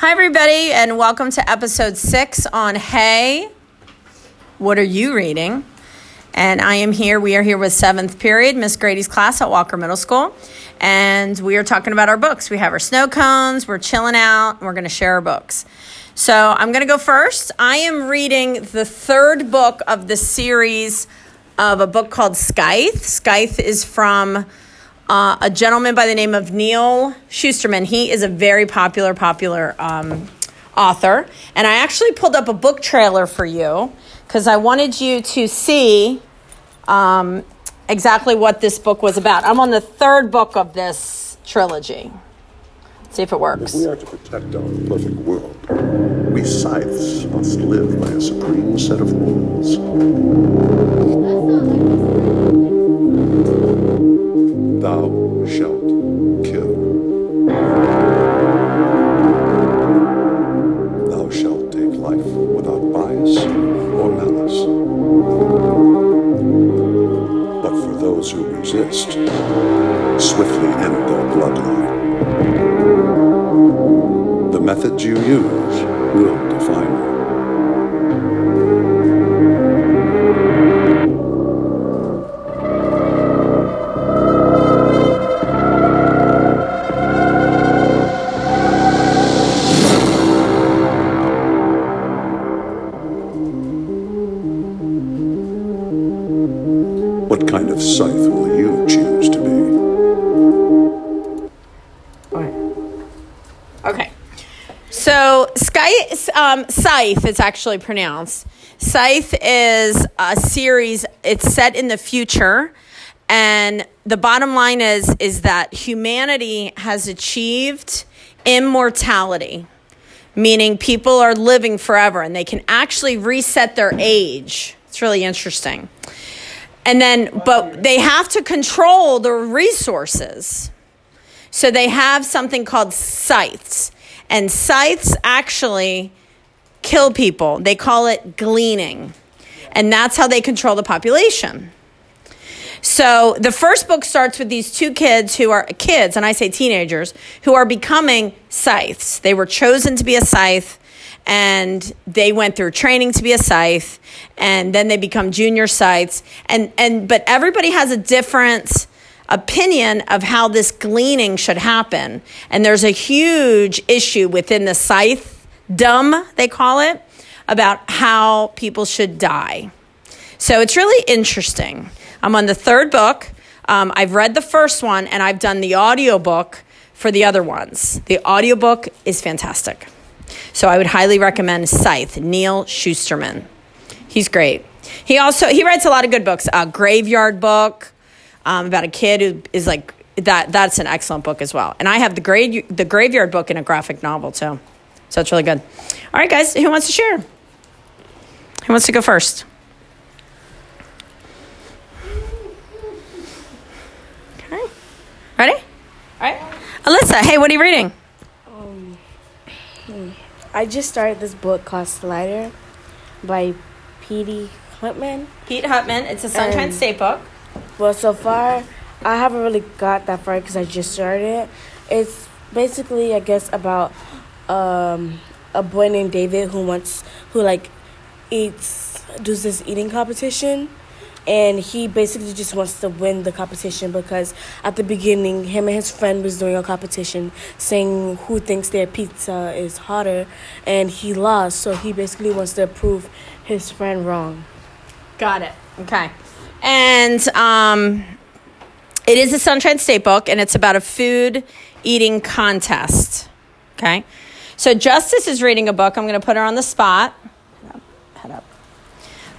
Hi, everybody, and welcome to episode six on Hey, What Are You Reading? And I am here, we are here with seventh period, Miss Grady's class at Walker Middle School. And we are talking about our books. We have our snow cones, we're chilling out, and we're going to share our books. So I'm going to go first. I am reading the third book of the series of a book called Scythe. Scythe is from uh, a gentleman by the name of Neal Shusterman. He is a very popular, popular um, author. And I actually pulled up a book trailer for you because I wanted you to see um, exactly what this book was about. I'm on the third book of this trilogy. Let's see if it works. If we are to protect our perfect world, we scythes must live by a supreme set of rules. Thou shalt kill. Thou shalt take life without bias or malice. But for those who resist, swiftly end their bloodline. The methods you use will define you. Um, Scythe, it's actually pronounced. Scythe is a series, it's set in the future. And the bottom line is, is that humanity has achieved immortality, meaning people are living forever and they can actually reset their age. It's really interesting. And then, but they have to control the resources. So they have something called scythes. And scythes actually kill people. They call it gleaning. And that's how they control the population. So the first book starts with these two kids who are kids, and I say teenagers, who are becoming scythes. They were chosen to be a scythe, and they went through training to be a scythe, and then they become junior scythes. And and but everybody has a different opinion of how this gleaning should happen. And there's a huge issue within the scythe dumb, they call it, about how people should die. So it's really interesting. I'm on the third book. Um, I've read the first one and I've done the audiobook for the other ones. The audiobook is fantastic. So I would highly recommend Scythe, Neal Shusterman. He's great. He also he writes a lot of good books. A graveyard book um, about a kid who is like that. That's an excellent book as well. And I have the grave the graveyard book in a graphic novel too. So it's really good. All right, guys, who wants to share? Who wants to go first? Okay. Ready? All right. Alyssa, hey, what are you reading? Um, I just started this book called Slider by P.D. Huntman. Pete Hautman. It's a Sunshine Um, State book. Well, so far, I haven't really got that far because I just started it. It's basically, I guess, about um, a boy named David who wants, who like eats, does this eating competition. And he basically just wants to win the competition because at the beginning, him and his friend was doing a competition saying who thinks their pizza is hotter, and he lost. So he basically wants to prove his friend wrong. Got it. Okay. And um, it is a Sunshine State book, and it's about a food eating contest. Okay. So Justice is reading a book. I'm going to put her on the spot. Head up.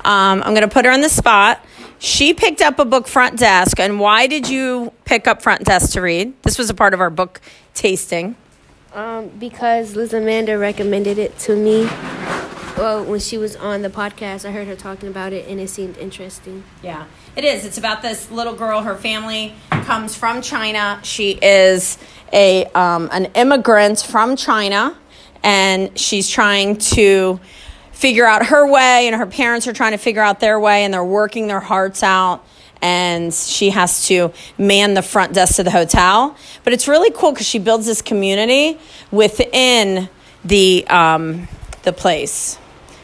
Um, I'm going to put her on the spot. She picked up a book, Front Desk. And why did you pick up Front Desk to read? This was a part of our book tasting. Um, because Liz Amanda recommended it to me. Well, when she was on the podcast, I heard her talking about it, and it seemed interesting. Yeah, it is. It's about this little girl. Her family comes from China. She is a um, an immigrant from China, and she's trying to figure out her way, and her parents are trying to figure out their way, and they're working their hearts out. And she has to man the front desk of the hotel. But it's really cool because she builds this community within the um, the place,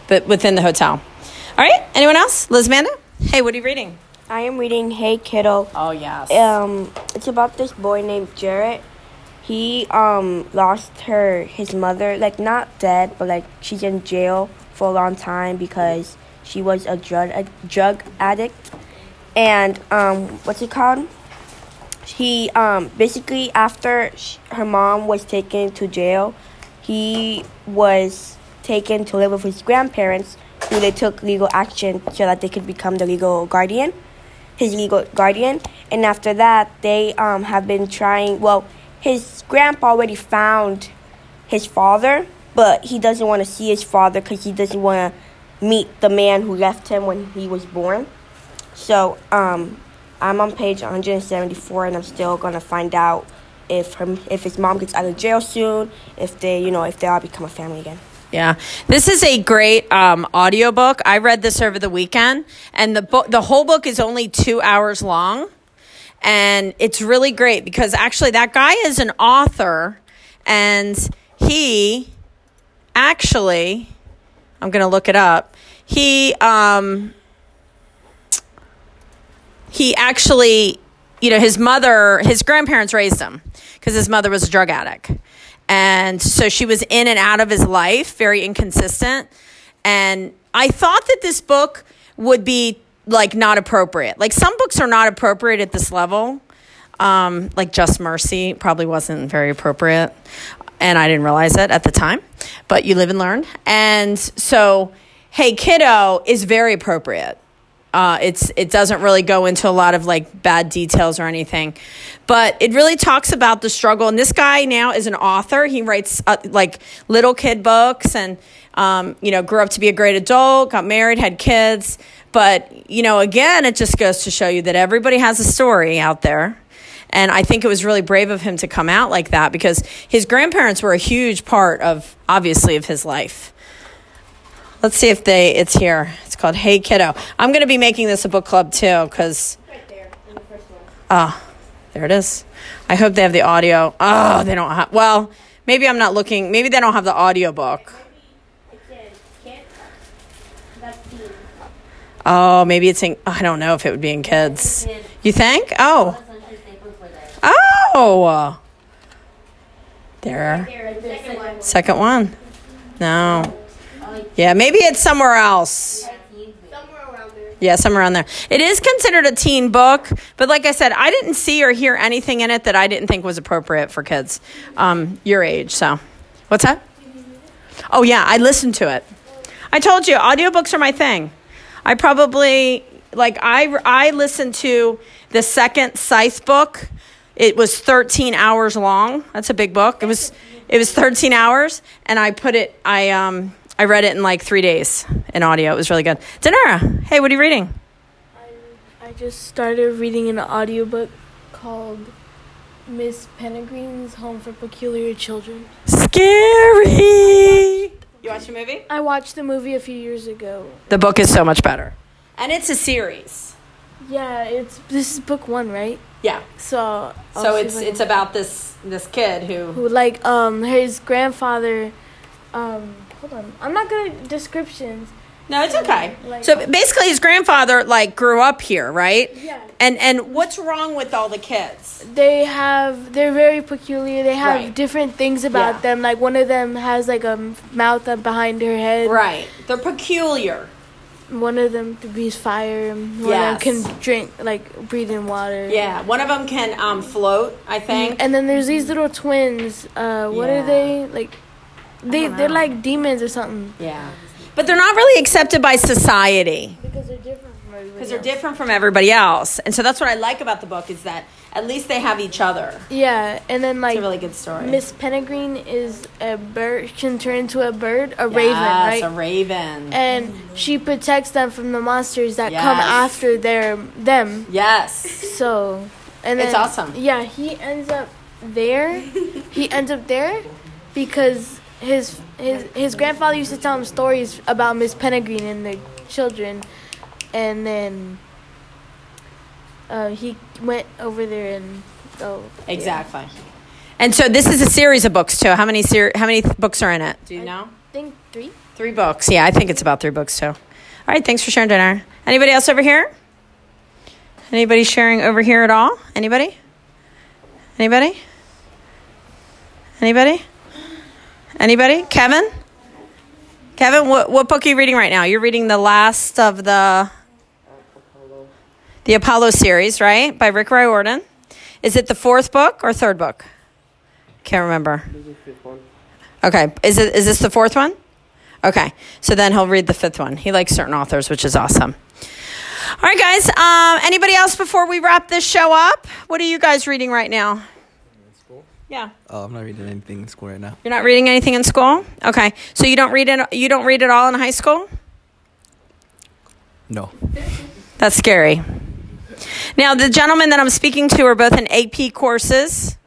but within the hotel. All right. Anyone else? Liz Amanda? Hey, what are you reading? I am reading Hey Kiddo. Oh yes. Um, it's about this boy named Jarrett. He um lost her his mother, like not dead, but like she's in jail for a long time because she was a drug a drug addict. And um, what's it called? He um basically after sh- her mom was taken to jail, he was taken to live with his grandparents, who they took legal action so that they could become the legal guardian his legal guardian. And after that, they um, have been trying. Well, his grandpa already found his father, but he doesn't want to see his father because he doesn't want to meet the man who left him when he was born. So um, I'm on page 174, and I'm still gonna find out if her if his mom gets out of jail soon, if they you know if they all become a family again. Yeah, this is a great um, audiobook. I read this over the weekend, and the book, the whole book is only two hours long, and it's really great because actually that guy is an author, and he actually, I'm gonna look it up. He um, he actually, you know, his mother, his grandparents raised him because his mother was a drug addict. And so she was in and out of his life, very inconsistent. And I thought that this book would be like not appropriate. Like some books are not appropriate at this level. Um, like Just Mercy probably wasn't very appropriate. And I didn't realize it at the time, but you live and learn. And so, Hey Kiddo is very appropriate. Uh, it's it doesn't really go into a lot of like bad details or anything, but it really talks about the struggle. And this guy now is an author. He writes uh, like little kid books, and um, you know, grew up to be a great adult, got married, had kids. But you know, again, it just goes to show you that everybody has a story out there. And I think it was really brave of him to come out like that because his grandparents were a huge part of, obviously, of his life. Let's see if they it's here. It's called Hey Kiddo. I'm going to be making this a book club too cuz Ah, there it is. I hope they have the audio. Oh, they don't have Well, maybe I'm not looking. Maybe they don't have the audio book. Oh, maybe it's in I don't know if it would be in kids. You think? Oh. Oh. There. Second one. No. Yeah, maybe it's somewhere else. Yeah, somewhere around there. It is considered a teen book, but like I said, I didn't see or hear anything in it that I didn't think was appropriate for kids um, your age. So, what's that? Oh, yeah, I listened to it. I told you, audiobooks are my thing. I probably, like, I, I listened to the second Scythe book. It was 13 hours long. That's a big book. It was, it was 13 hours, and I put it, I, um, I read it in like three days in audio. It was really good. Denara, hey, what are you reading? I I just started reading an audiobook called Miss Penegrine's Home for Peculiar Children. Scary. You watched the movie? I watched the movie a few years ago. The book is so much better. And it's a series. Yeah, it's this is book one, right? Yeah. So I'll So see it's can- it's about this this kid who who like um his grandfather. Um, hold on, I'm not good at descriptions. No, it's okay. Like- So basically his grandfather like grew up here, right? Yeah. And and what's wrong with all the kids? They have they're very peculiar. They have Right. different things about Yeah. them. Like one of them has like a mouth up behind her head. Right. They're peculiar. One of them breathes fire. and One Yes. of them can drink like breathe in water. Yeah. One of them can um float, I think. And then there's these little twins. Uh, what Yeah. are they like? They they're like demons or something. Yeah. But they're not really accepted by society. Because they're different from everybody. because they're different from everybody else. And so that's what I like about the book is that at least they have each other. Yeah, and then like It's a really good story. Miss Pennegrine is a bird. Can turn into a bird, a raven, Yes, right? a raven. and she protects them from the monsters that come after their them. yes. So, and then It's awesome. Yeah, he ends up there. he ends up there because his his his grandfather used to tell him stories about Miss Pennegrine and the children, and then uh, he went over there and oh yeah. Exactly. And so this is a series of books too. How many ser- how many th- books are in it? Do you know? I think three. Three books. Yeah, I think it's about three books too. All right, thanks for sharing Denara. Anybody else over here? Anybody sharing over here at all? Anybody? Anybody? Anybody? Anybody? Kevin? Kevin, what, what book are you reading right now? You're reading the last of the the Apollo series, right? By Rick Riordan. Is it the fourth book or third book? Can't remember. Okay. Is it is this the fourth one? Okay. So then he'll read the fifth one. He likes certain authors, which is awesome. All right, guys. Um, anybody else before we wrap this show up? What are you guys reading right now? Yeah. Oh, I'm not reading anything in school right now. You're not reading anything in school? Okay. So you don't read it you don't read it all in high school? No. That's scary. Now, the gentlemen that I'm speaking to are both in AP courses.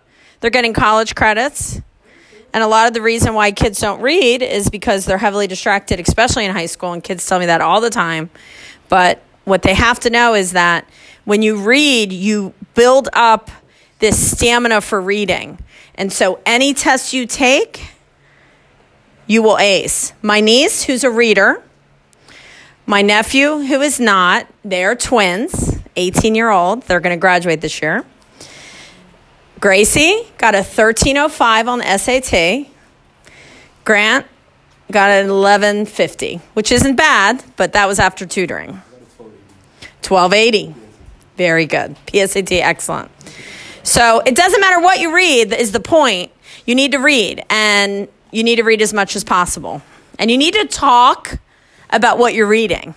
They're getting college credits. And a lot of the reason why kids don't read is because they're heavily distracted, especially in high school. And kids tell me that all the time. But what they have to know is that when you read, you build up this stamina for reading. And so any test you take, you will ace. My niece, who's a reader, my nephew, who is not, they're twins, 18 year old. They're going to graduate this year. Gracie got a 1305 on SAT. Grant got an 1150, which isn't bad, but that was after tutoring. 1280. Very good. PSAT, excellent. So it doesn't matter what you read, is the point. You need to read, and you need to read as much as possible. And you need to talk about what you're reading.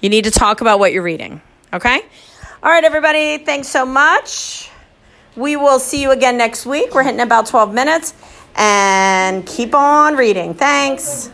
You need to talk about what you're reading. Okay? All right, everybody. Thanks so much. We will see you again next week. We're hitting about 12 minutes. And keep on reading. Thanks.